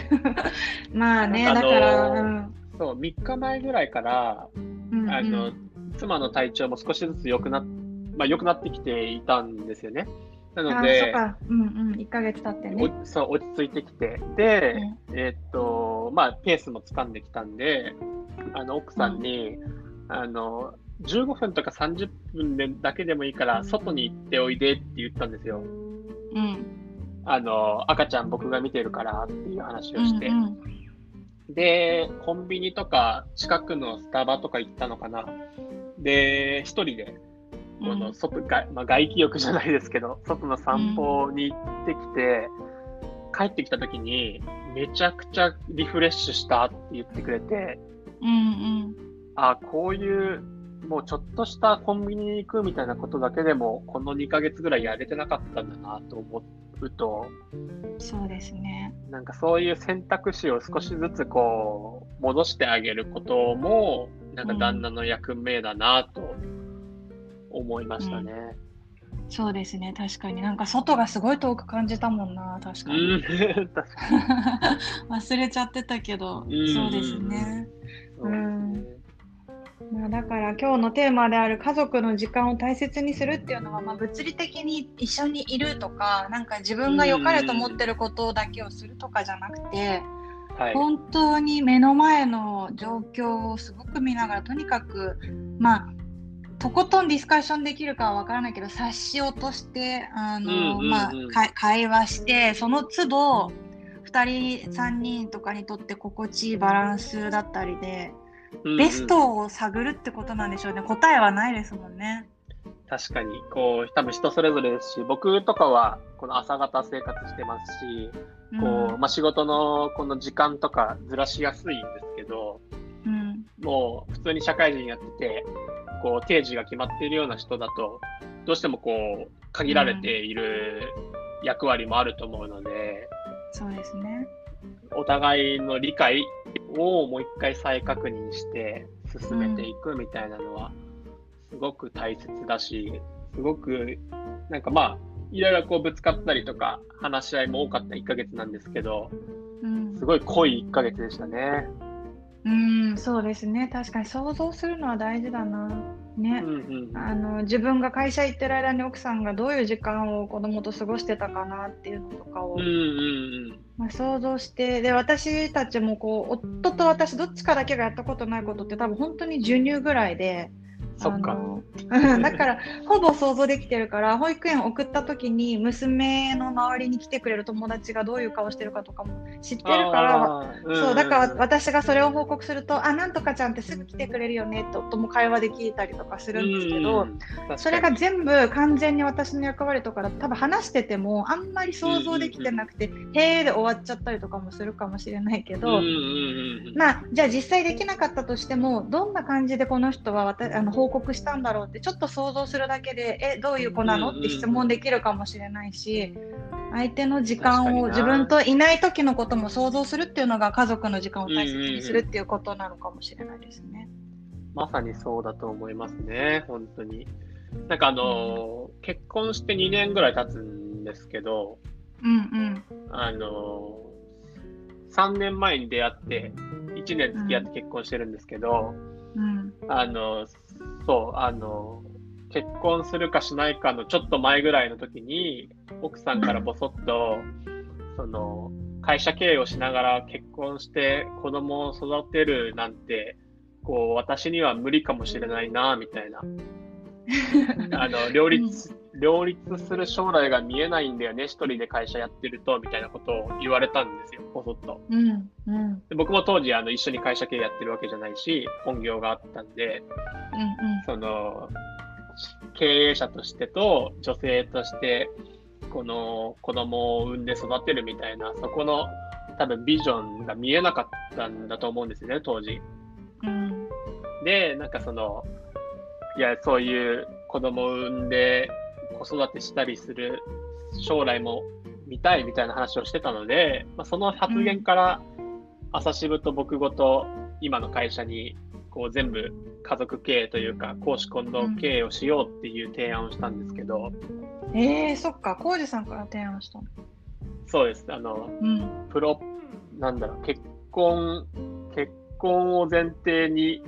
まあねだから、うん、そう3日前ぐらいから、うんうん、あの妻の体調も少しずつ良くな,、まあ、良くなってきていたんですよね。なので、うんうん、1ヶ月経ってね。そう落ち着いてきて、で、うん、えー、っと、まあ、ペースも掴んできたんで、あの奥さんに、うん、あの15分とか30分でだけでもいいから、外に行っておいでって言ったんですよ。うん、あの赤ちゃん僕が見てるからっていう話をして、うんうん、でコンビニとか近くのスタバとか行ったのかな。で一人でこの外、うん、まあ、外気浴じゃないですけど外の散歩に行ってきて、帰ってきた時にめちゃくちゃリフレッシュしたって言ってくれて、うんうん、あこういうもうちょっとしたコンビニに行くみたいなことだけでも、この2ヶ月ぐらいやれてなかったんだなと思うと、そうですね。なんかそういう選択肢を少しずつこう、戻してあげることも、なんか旦那の役目だなと思いましたね。うんそうですね、確かになんか外がすごい遠く感じたもんな、確かに。確かに 忘れちゃってたけど、そうですね。うん。まあ、だから今日のテーマである家族の時間を大切にするっていうのは、まあ、物理的に一緒にいるとかなんか自分が良かれと思ってることだけをするとかじゃなくて、はい、本当に目の前の状況をすごく見ながらとにかくまあとことんディスカッションできるかは分からないけど察し落としてあの、まあ、会話してその都度2人3人とかにとって心地いいバランスだったりでベストを探るってことなんでしょうね。答えはないですもんね。確かに、こう、多分人それぞれですし、僕とかは、この朝方生活してますし、こう、まあ、仕事のこの時間とかずらしやすいんですけど、うん、もう普通に社会人やってて、こう、定時が決まっているような人だと、どうしてもこう、限られている役割もあると思うので、うん、そうですね。お互いの理解をもう一回再確認して進めていくみたいなのは、すごく大切だし、すごく、なんかまあ、いろいろこうぶつかったりとか、話し合いも多かった1ヶ月なんですけど、うん、すごい濃い1ヶ月でしたね。うん、そうですね。確かに想像するのは大事だな。ね、うんうん、あの自分が会社行ってる間に奥さんがどういう時間を子供と過ごしてたかなっていうのとかを、うんうんうん想像してで私たちもこう夫と私どっちかだけがやったことないことって多分本当に授乳ぐらいで。そっか。だから、ほぼ想像できてるから、保育園送った時に、娘の周りに来てくれる友達がどういう顔してるかとかも知ってるから、そう、だから私がそれを報告すると、あ、なんとかちゃんってすぐ来てくれるよねって夫も会話で聞いたりとかするんですけど、それが全部完全に私の役割とかだと、多分話してても、あんまり想像できてなくて、へえで終わっちゃったりとかもするかもしれないけど、まあ、じゃあ実際できなかったとしても、どんな感じでこの人は私あの報告したんだろうってちょっと想像するだけでえどういう子なの？って質問できるかもしれないし相手の時間を自分といない時のことも想像するっていうのが家族の時間を大切にするっていうことなのかもしれないですね。まさにそうだと思いますね、本当に。なんかあのー、結婚して2年ぐらい経つんですけど、うんうん、あのー、3年前に出会って、1年付き合って結婚してるんですけど、うん、あのそう、あの、結婚するかしないかのちょっと前ぐらいの時に、奥さんからぼそっと、その、会社経営をしながら結婚して子供を育てるなんて、こう、私には無理かもしれないな、みたいな。あの、両立、両立する将来が見えないんだよね、一人で会社やってると、みたいなことを言われたんですよ、ぼそっと。うんうん、で僕も当時、あの、一緒に会社経営やってるわけじゃないし、本業があったんで、うんうん、その、経営者としてと女性として、この子供を産んで育てるみたいな、そこの多分ビジョンが見えなかったんだと思うんですよね、当時。うん。で、なんかその、いや、そういう子供を産んで子育てしたりする将来も見たいみたいな話をしてたので、まあ、その発言から、朝渋と僕ごと今の会社にこう全部家族経営というか公私混同経営をしようっていう提案をしたんですけど、うん、えー、そっか。浩二さんから提案したの。そうです。あの、うん、プロなんだろう。結婚結婚を前提に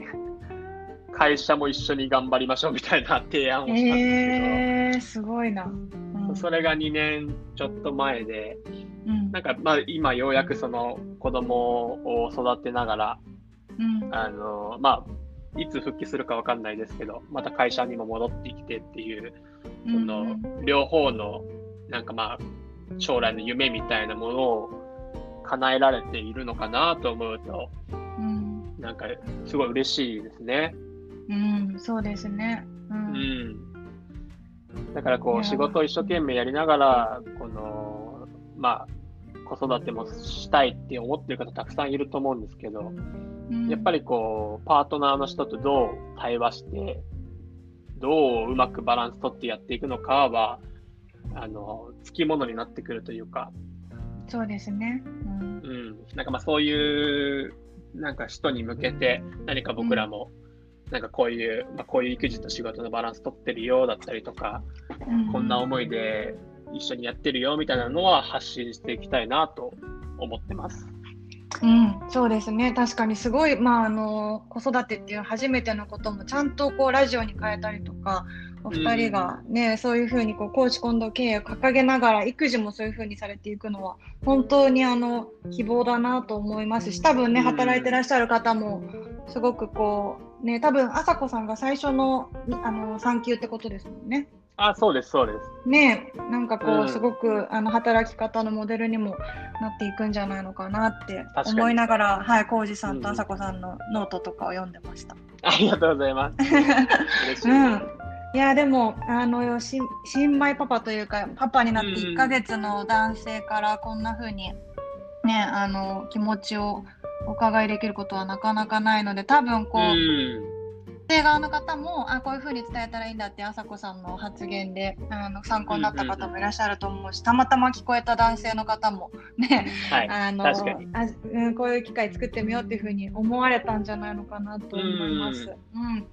会社も一緒に頑張りましょうみたいな提案をしたんですけど、えー、すごいな、うん、それが2年ちょっと前で、うん、なんかまあ今ようやくその子供を育てながら、うん、あのまあいつ復帰するかわかんないですけどまた会社にも戻ってきてっていうその両方のなんかまあ将来の夢みたいなものを叶えられているのかなと思うと、うん、なんかすごい嬉しいですね。うん、そうですね。うん。うん、だからこう、仕事を一生懸命やりながら、この、まあ、子育てもしたいって思ってる方たくさんいると思うんですけど、うん、やっぱりこう、パートナーの人とどう対話して、どううまくバランス取ってやっていくのかは、あの、つきものになってくるというか。そうですね。うん。うん、なんかまあそういう、なんか人に向けて何か僕らも、うんなんかこういう、まあ、こういう育児と仕事のバランス取ってるよだったりとか、うん、こんな思いで一緒にやってるよみたいなのは発信していきたいなと思ってます。うん、そうですね確かにすごい、まあ、あの子育てっていう初めてのこともちゃんとこうラジオに変えたりとかお二人がね、うん、そういうふうにこう公私混同経営を掲げながら育児もそういうふうにされていくのは本当にあの希望だなと思いますし多分ね働いてらっしゃる方もすごくこうね、多分、朝子さんが最初の、あの、産休ってことですもんね。あ、そうです、そうです。ねなんかこう、うん、すごく、あの、働き方のモデルにもなっていくんじゃないのかなって思いながら、はい、浩二さんと朝子さんのノートとかを読んでました。ありがとうございます。い。うんいやでもあの新米パパというかパパになって1ヶ月の男性からこんな風にねあの気持ちをお伺いできることはなかなかないので多分こう、女性側の方もあこういうふうに伝えたらいいんだって朝子さんの発言であの参考になった方もいらっしゃると思うし、たまたま聞こえた男性の方もね、はい、あのあ、うん、こういう機会作ってみようっていうふうに思われたんじゃないのかなと思います。うん、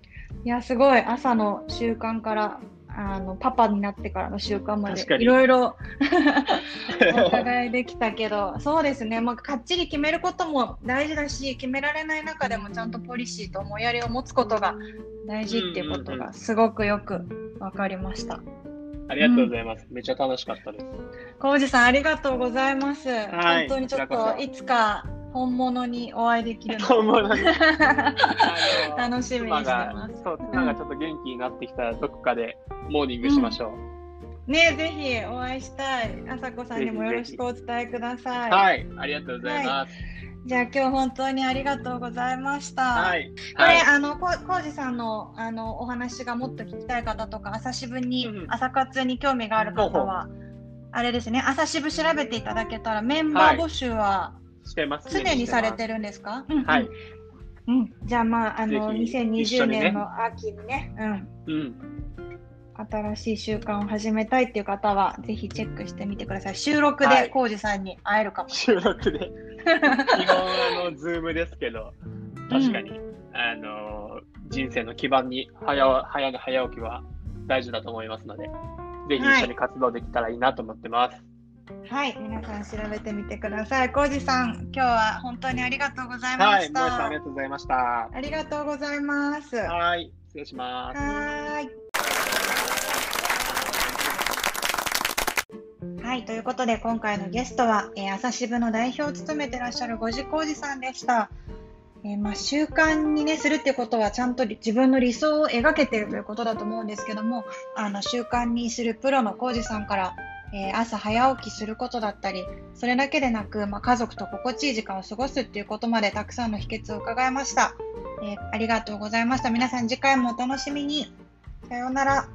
いやすごい。朝の習慣からあのパパになってからの習慣までいろいろ お伺いできたけどそうですね、まあ、かっちり決めることも大事だし決められない中でもちゃんとポリシーと思いやりを持つことが大事っていうことがすごくよく分かりました。ありがとうございます。うん、めっちゃ楽しかったです。浩二さん、ありがとうございます。はい、本当にちょっといつか本物にお会いできるの？本物に 楽しみにしてます。そう、妻がちょっと元気になってきたら、どこかでモーニングしましょう。うん、ねぜひお会いしたい。あさこさんにもよろしくお伝えください。はい、ありがとうございます。はいじゃあ今日本当にありがとうございました。はい。これ、はい、あのこ浩二さんのあのお話がもっと聞きたい方とか朝渋に、うん、朝活に興味がある方は、あれですね朝渋調べていただけたらメンバー募集は、してます、ね、常にされてるんですか、はい、うん、じゃあまああの2020年の秋にね、うん、うん、新しい習慣を始めたいっていう方はぜひチェックしてみてください。収録で浩二さんに会えるかも。収録で。基本あのズームですけど確かに、うん、あの人生の基盤に早早寝早起きは大事だと思いますのでぜひ一緒に活動できたらいいなと思ってます、はいはい、皆さん調べてみてください。浩二さん、今日は本当にありがとうございました。はい、ありがとうございました。ありがとうございます。はい、失礼します。はい。はい、ということで今回のゲストは、えー、朝渋の代表を務めてらっしゃる五時浩二さんでした。えー、まあ、習慣に、ね、するっていうことはちゃんと自分の理想を描けているということだと思うんですけどもあの習慣にするプロの浩二さんからえー、朝早起きすることだったり、それだけでなく、まあ、家族と心地いい時間を過ごすっていうことまでたくさんの秘訣を伺いました。えー、ありがとうございました。皆さん次回もお楽しみに。さようなら。